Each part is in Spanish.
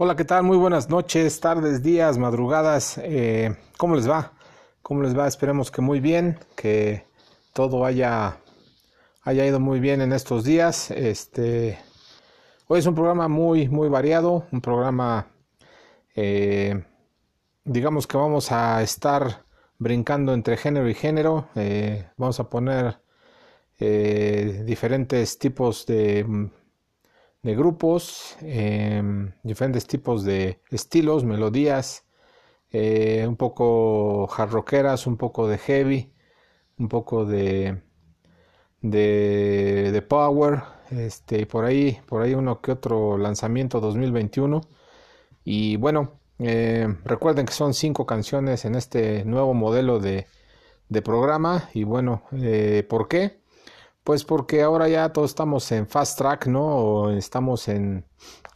Hola, ¿qué tal? Muy buenas noches, tardes, días, madrugadas. Eh, ¿Cómo les va? ¿Cómo les va? Esperemos que muy bien, que todo haya, haya ido muy bien en estos días. Este, hoy es un programa muy, muy variado, un programa, eh, digamos que vamos a estar brincando entre género y género. Eh, vamos a poner diferentes tipos de de grupos, em, diferentes tipos de estilos, melodías, eh, un poco hard rockeras, un poco de heavy, un poco de, de, power, este, por ahí, por ahí uno que otro lanzamiento 2021. Y bueno, eh, recuerden que son cinco canciones en este nuevo modelo de, de programa. Y bueno, eh, ¿por qué? Pues porque ahora ya todos estamos en fast track, ¿no? O estamos en,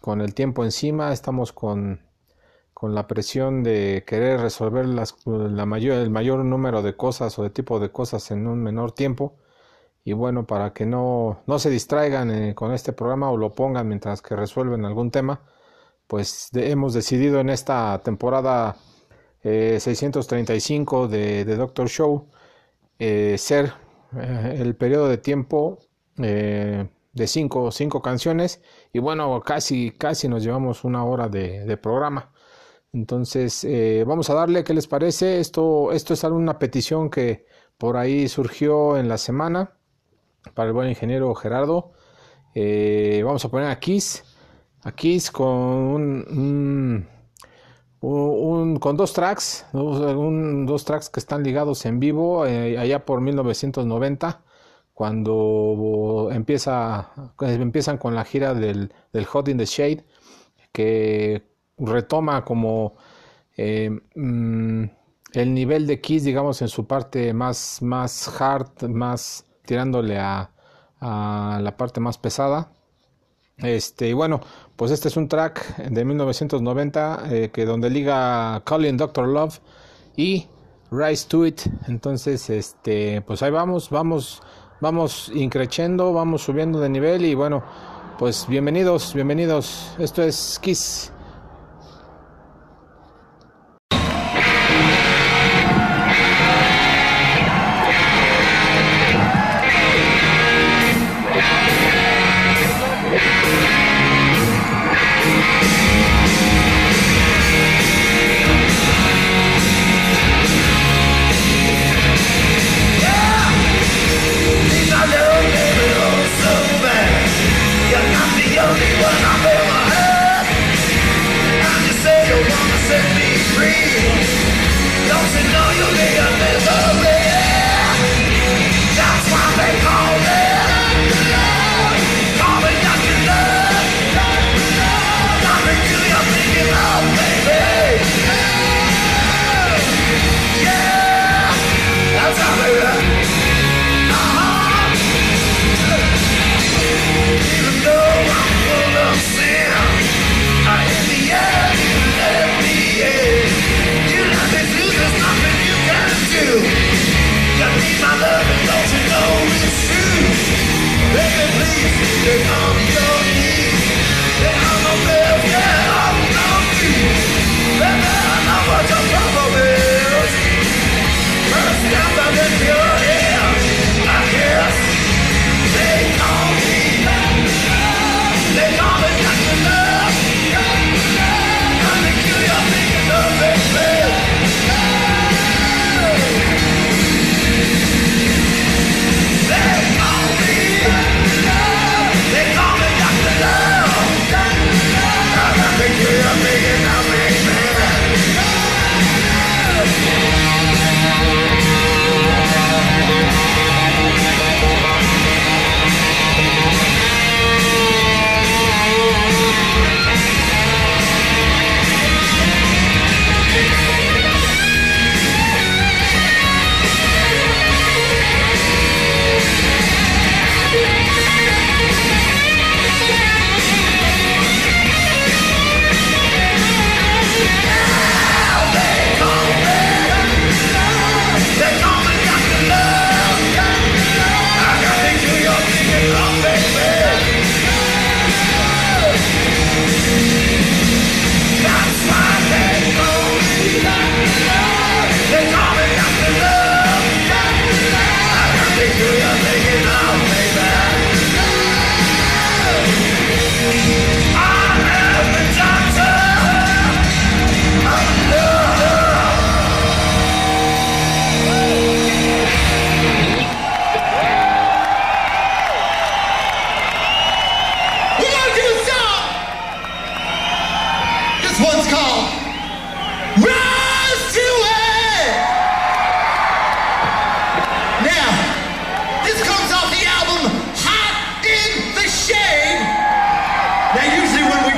con el tiempo encima, estamos con, con la presión de querer resolver las, la mayor, el mayor número de cosas o de tipo de cosas en un menor tiempo. Y bueno, para que no, no se distraigan eh, con este programa o lo pongan mientras que resuelven algún tema, pues hemos decidido en esta temporada 635 eh, de, de Doctor Show eh, ser eh, el periodo de tiempo eh, de cinco, cinco canciones y bueno, casi, casi nos llevamos una hora de, programa. Entonces, eh, vamos a darle, ¿qué les parece? Esto, esto es alguna petición que por ahí surgió en la semana para el buen ingeniero Gerardo. vamos a poner a Kiss, a Kiss con un con dos tracks, dos, tracks que están ligados en vivo eh, allá por 1990, cuando empieza, empiezan con la gira del, Hot in the Shade, que retoma como eh, mm, el nivel de Kiss, digamos, en su parte más, más hard, más tirándole a la parte más pesada. Este, y bueno, pues este es un track de 1990 eh, que donde liga Colin Doctor Love y Rise to It. Entonces, este, pues ahí vamos, vamos, vamos increciendo, vamos subiendo de nivel y bueno, pues bienvenidos, bienvenidos. Esto es Kiss.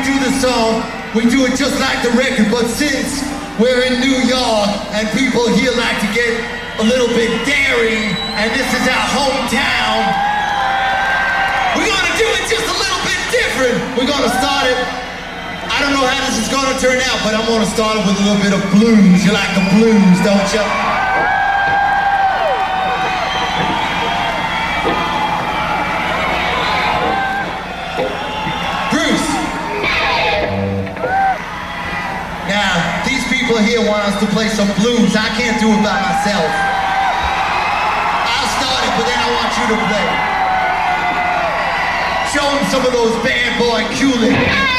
Do the song, we do it just like the record, but since we're in New York and people here like to get a little bit daring, and this is our hometown, we're gonna do it just a little bit different. We're gonna start it. I don't know how this is gonna turn out, but I'm gonna start it with a little bit of blues. You like the blues, don't you? People here want us to play some blues. I can't do it by myself. I'll start it, but then I want you to play. Show them some of those bad boy Kulik.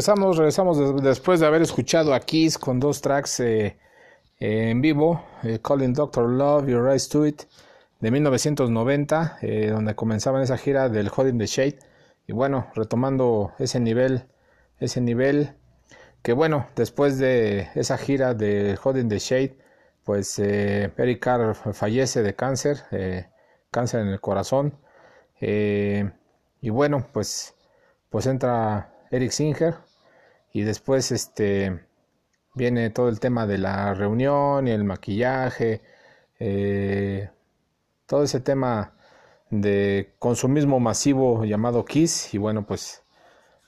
Regresamos, regresamos después de haber escuchado a Kiss con dos tracks eh, eh, en vivo, Calling Doctor Love, Your Rise to It, de 1990, donde comenzaban esa gira del Holding the Shade. Y bueno, retomando ese nivel, ese nivel, que bueno, después de esa gira de Holding the Shade, pues Eric Carr fallece de cáncer, cáncer en el corazón. y bueno, pues, pues entra Eric Singer. Y después este viene todo el tema de la reunión y el maquillaje. Eh, todo ese tema de consumismo masivo llamado Kiss. Y bueno, pues,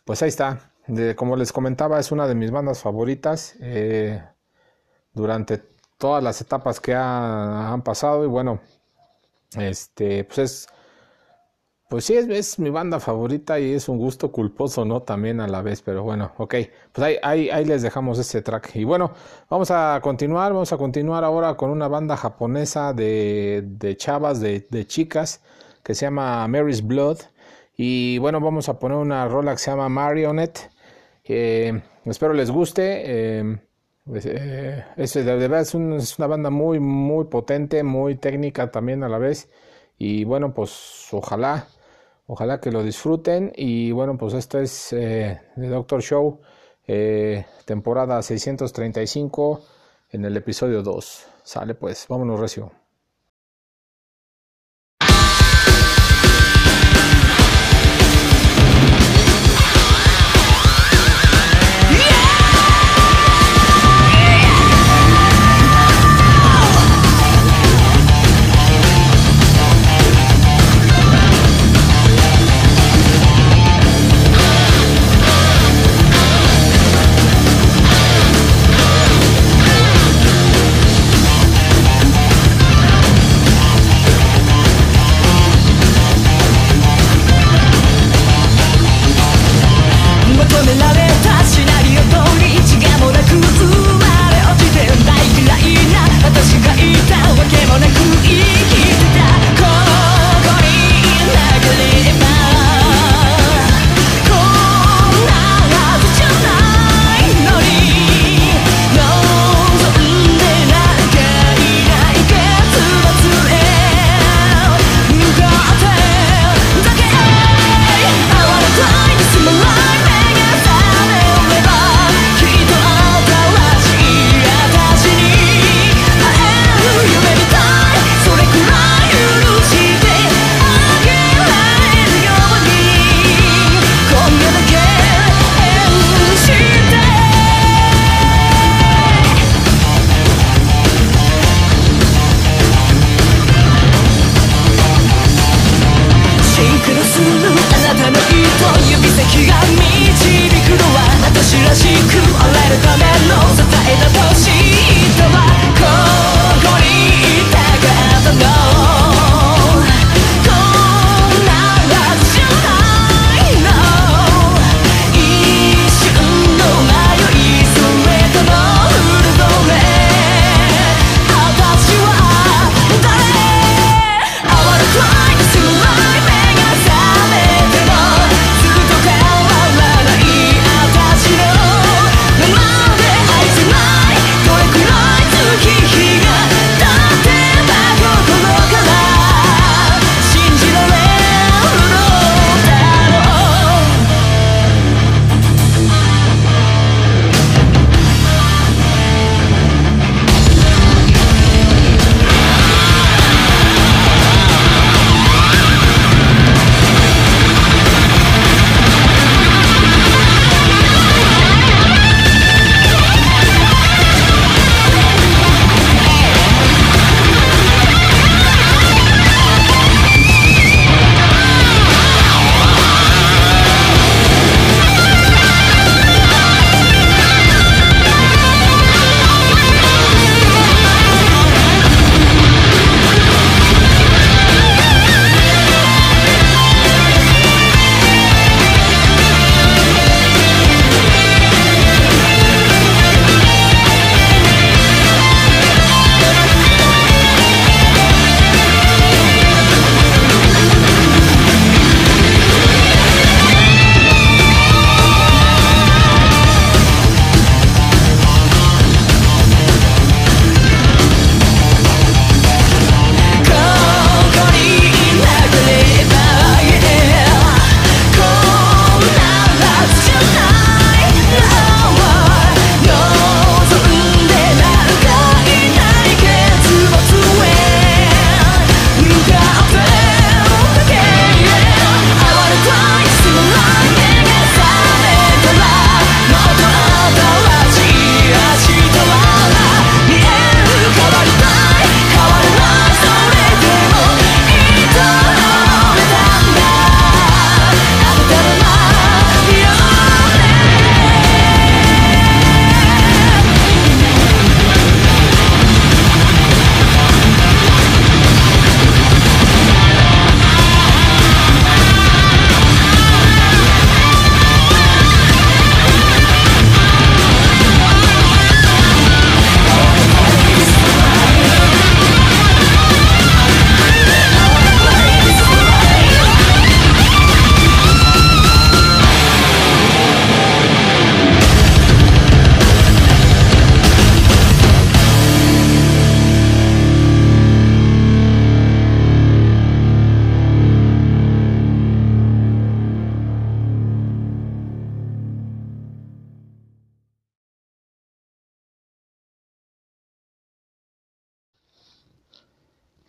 pues ahí está. como les comentaba, es una de mis bandas favoritas. Eh, durante todas las etapas que han pasado. Y bueno, este, pues es pues sí, es, mi banda favorita y es un gusto culposo, ¿no? También a la vez, pero bueno, ok. Pues ahí, ahí, les dejamos ese track. Y bueno, vamos a continuar, vamos a continuar ahora con una banda japonesa de, de chavas, de, de, chicas, que se llama Mary's Blood. Y bueno, vamos a poner una rola que se llama Marionette. espero les guste. Eh, eh, es, de verdad es, es una banda muy, muy potente, muy técnica también a la vez. Y bueno, pues ojalá Ojalá que lo disfruten. Y bueno, pues esto es eh, The Doctor Show, eh, temporada 635, en el episodio 2. Sale pues, vámonos recio.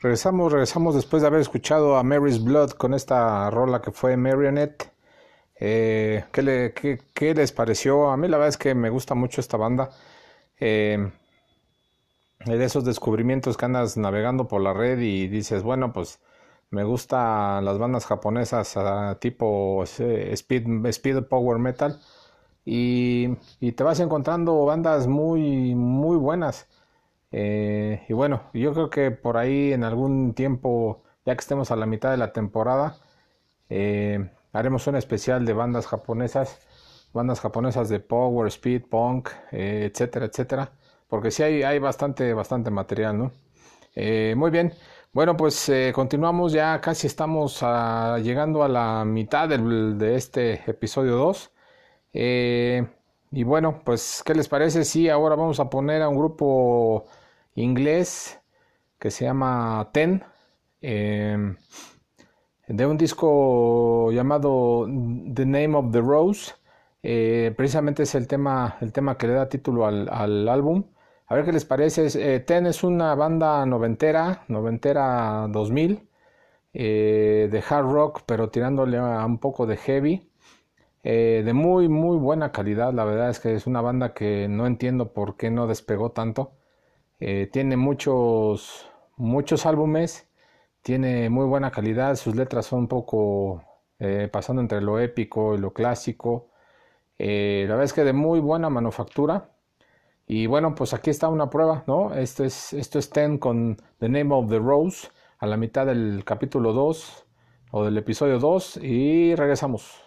Regresamos, regresamos después de haber escuchado a Mary's Blood con esta rola que fue Marionette. Eh, ¿qué, le, qué, qué, les pareció? A mí la verdad es que me gusta mucho esta banda. Eh, de esos descubrimientos que andas navegando por la red y dices, bueno, pues me gustan las bandas japonesas uh, tipo speed, speed Power Metal. Y, y, te vas encontrando bandas muy, muy buenas. Eh, y bueno, yo creo que por ahí en algún tiempo, ya que estemos a la mitad de la temporada, eh, haremos un especial de bandas japonesas, bandas japonesas de Power, Speed, Punk, eh, etcétera, etcétera, porque sí hay, hay bastante, bastante material, ¿no? muy bien, bueno, pues continuamos, ya casi estamos llegando a la mitad del, de este episodio 2. y bueno, pues, ¿qué les parece si ahora vamos a poner a un grupo inglés que se llama Ten, em, de un disco llamado The Name of the Rose. Eh, precisamente es el tema, el tema que le da título al, álbum. A ver qué les parece. Eh, Ten es una banda noventera, noventera 2000, eh, de hard rock, pero tirándole a un poco de heavy. de muy, muy buena calidad. La verdad es que es una banda que no entiendo por qué no despegó tanto. Eh, tiene muchos, muchos álbumes, tiene muy buena calidad, sus letras son un poco eh, pasando entre lo épico y lo clásico. Eh, la verdad es que de muy buena manufactura. Y bueno, pues aquí está una prueba, ¿no? Esto es, esto es Ten con The Name of the Rose a la mitad del capítulo 2 o del episodio 2 y regresamos.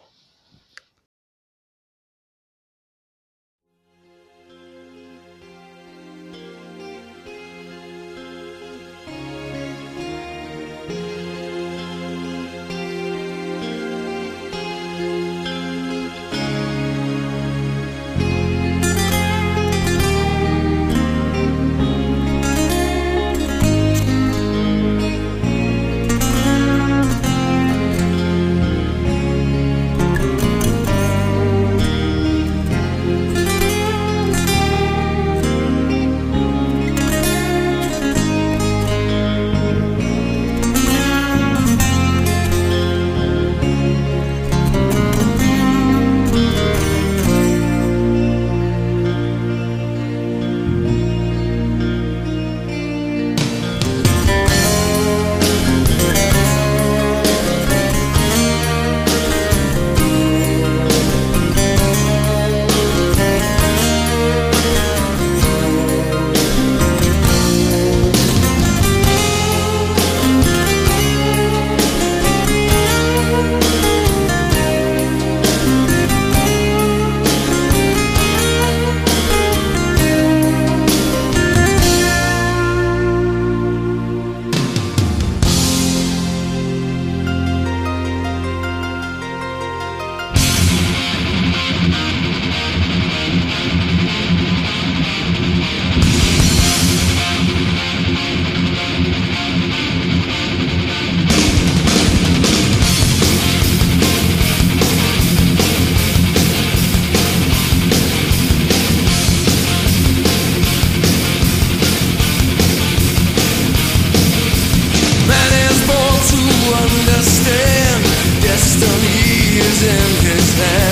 The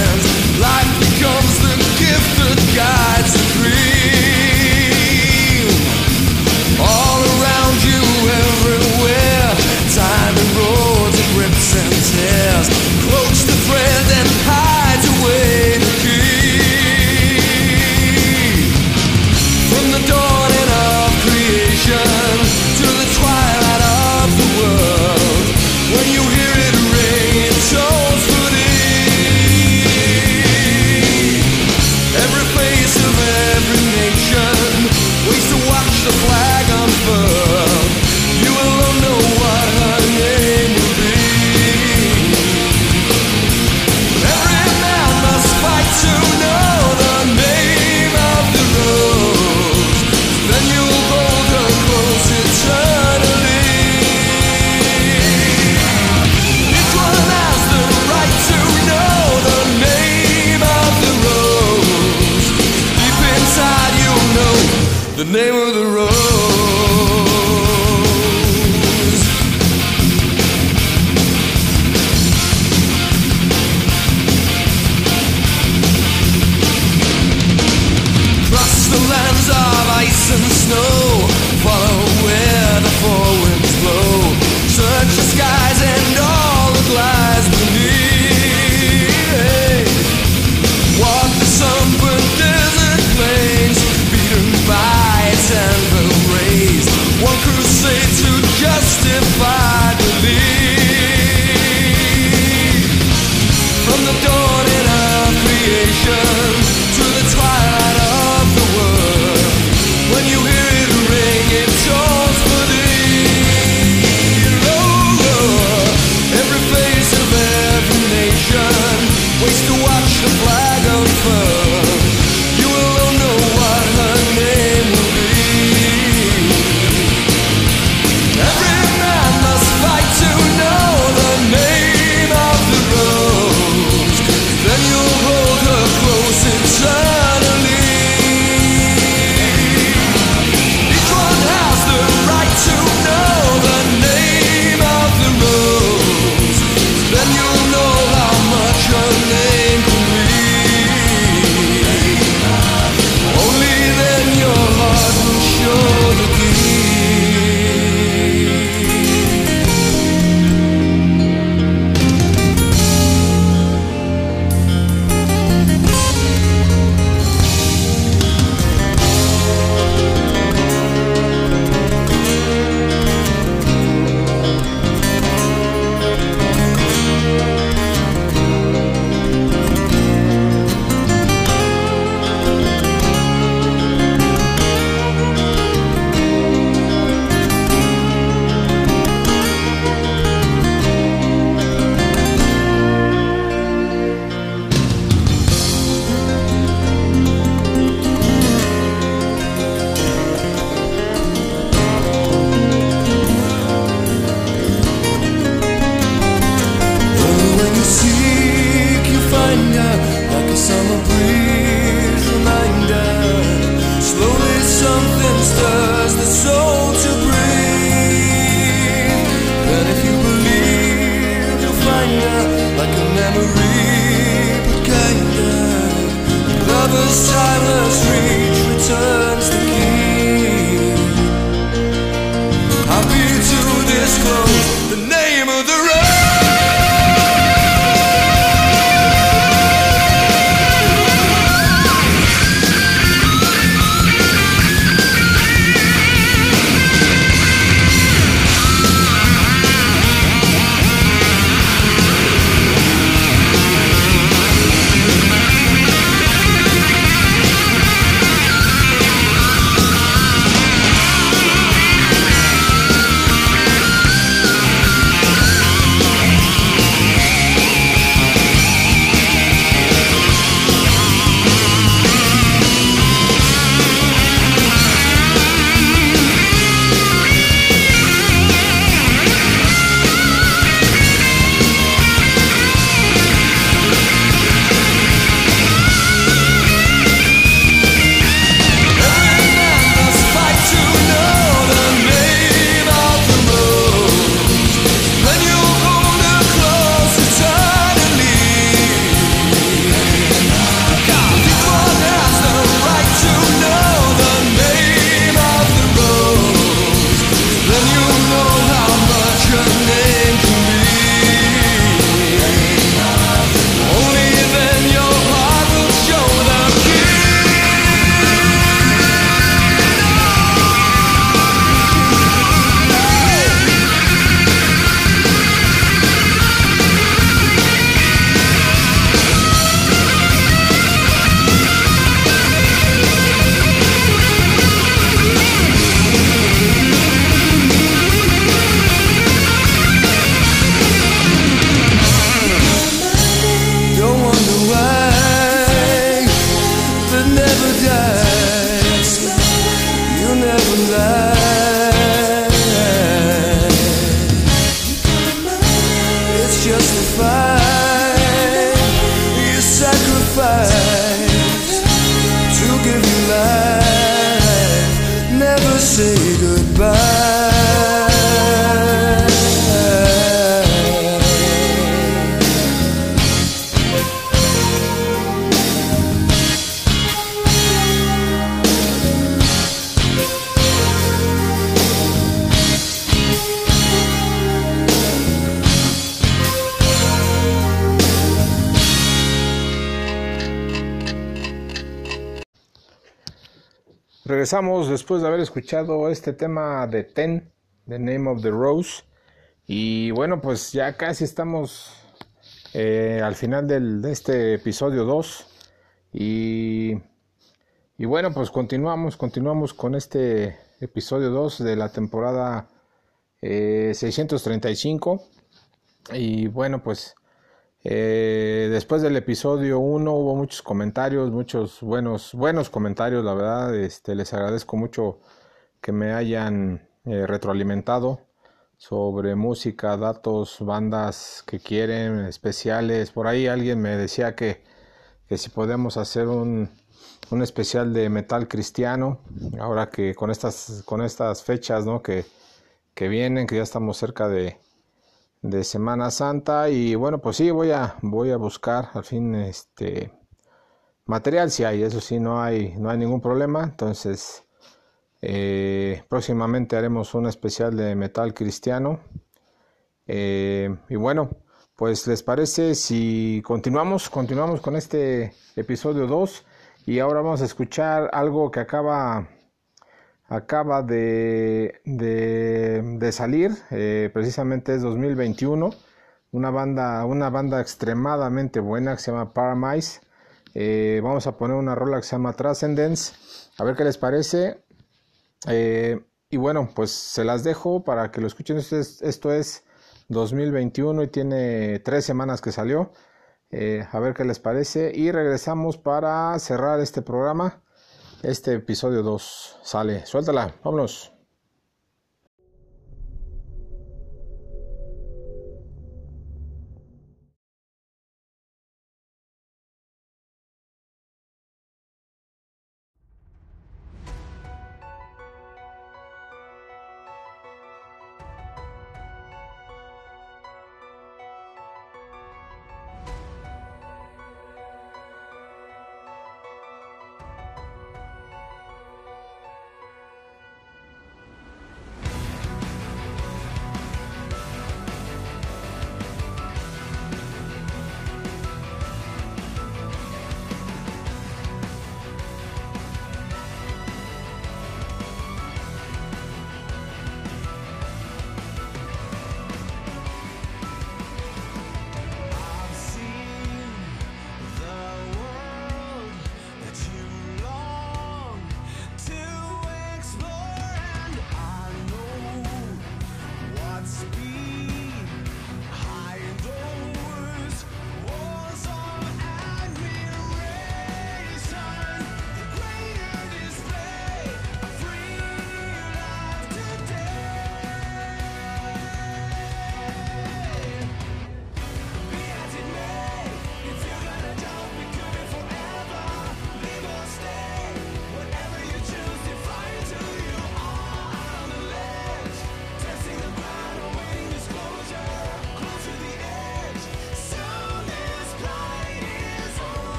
regresamos después de haber escuchado este tema de Ten, The Name of the Rose. Y bueno, pues ya casi estamos eh, al final de este episodio 2. Y, y, bueno, pues continuamos, continuamos con este episodio 2 de la temporada eh, 635. Y bueno, pues eh, después del episodio 1 hubo muchos comentarios, muchos buenos, buenos comentarios, la verdad. Este, les agradezco mucho que me hayan eh, retroalimentado sobre música, datos, bandas que quieren, especiales. Por ahí alguien me decía que, que si podemos hacer un, un, especial de metal cristiano, ahora que con estas, con estas fechas ¿no? que, que vienen, que ya estamos cerca de, de Semana Santa y bueno pues sí voy a voy a buscar al fin este material si hay eso sí no hay no hay ningún problema. Entonces eh, próximamente haremos un especial de metal cristiano. Eh, y bueno pues les parece si continuamos continuamos con este episodio 2 y ahora vamos a escuchar algo que acaba acaba de, de, salir, eh, precisamente es 2021, una banda, una banda extremadamente buena que se llama Paramise. Eh, vamos a poner una rola que se llama Transcendence, a ver qué les parece. Eh, y bueno, pues se las dejo para que lo escuchen. Esto es, esto es 2021 y tiene tres semanas que salió. a ver qué les parece. Y regresamos para cerrar este programa este episodio 2 sale. Suéltala, vámonos.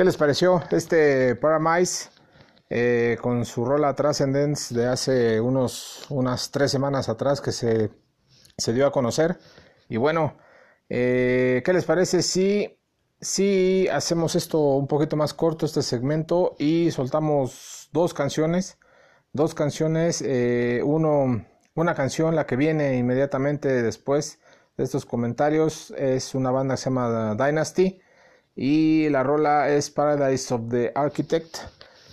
¿Qué les pareció este Paramise eh, con su rola Transcendence de hace unos, unas tres semanas atrás que se, se dio a conocer? Y bueno, eh, ¿qué les parece si, si hacemos esto un poquito más corto, este segmento, y soltamos dos canciones? Dos canciones, eh, uno, una canción, la que viene inmediatamente después de estos comentarios, es una banda que se llama Dynasty y la rola es Paradise of the Architect.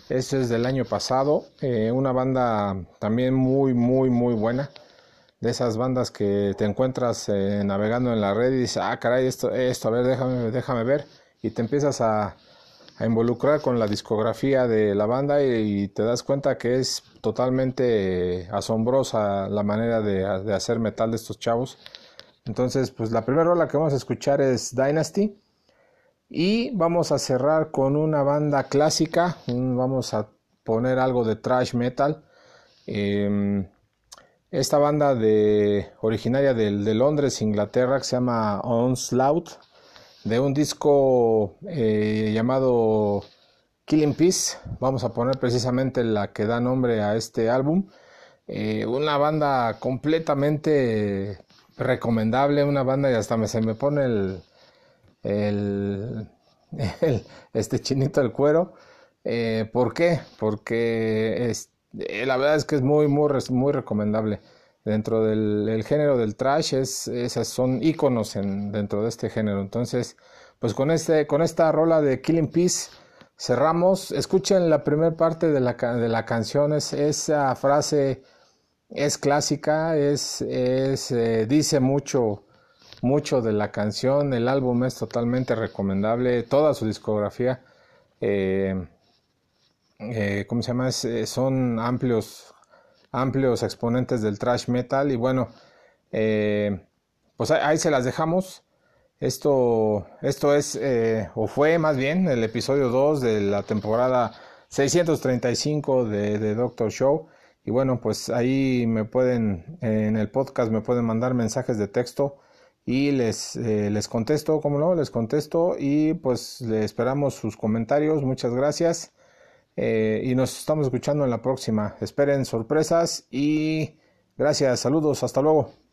Esto es del año pasado, eh, una banda también muy, muy, muy buena. De esas bandas que te encuentras eh, navegando en la red y dices, ah, caray, esto, esto, a ver, déjame, déjame ver. Y te empiezas a, involucrar con la discografía de la banda y, te das cuenta que es totalmente asombrosa la manera de, de hacer metal de estos chavos. Entonces, pues la primera rola que vamos a escuchar es Dynasty. Y vamos a cerrar con una banda clásica. Vamos a poner algo de trash metal. Em, esta banda de, originaria de, Londres, Inglaterra, que se llama Onslaught, de un disco eh, llamado Killing Peace. Vamos a poner precisamente la que da nombre a este álbum. Eh, una banda completamente recomendable, una banda y hasta me, se me pone el, el, este chinito del cuero. Eh, ¿Por qué? Porque eh, la verdad es que es muy, muy, muy recomendable. Dentro del género del trash, es, esas son iconos en, dentro de este género. Entonces, pues con, este, con esta rola de Killing Peace cerramos. Escuchen la primera parte de la, de la canción, es, esa frase es clásica, es, es eh, dice mucho mucho de la canción. El álbum es totalmente recomendable. Toda su discografía, eh, eh, ¿cómo se llama? Eh, son amplios, amplios exponentes del thrash metal. Y bueno, pues ahí, se las dejamos. Esto, esto es, o fue más bien, el episodio 2 de la temporada 635 de, de Doctor Show. Y bueno, pues ahí me pueden, en el podcast me pueden mandar mensajes de texto y les, eh, les contesto, como no, les contesto y pues le esperamos sus comentarios, muchas gracias. Eh, y nos estamos escuchando en la próxima. Esperen sorpresas y gracias, saludos, hasta luego.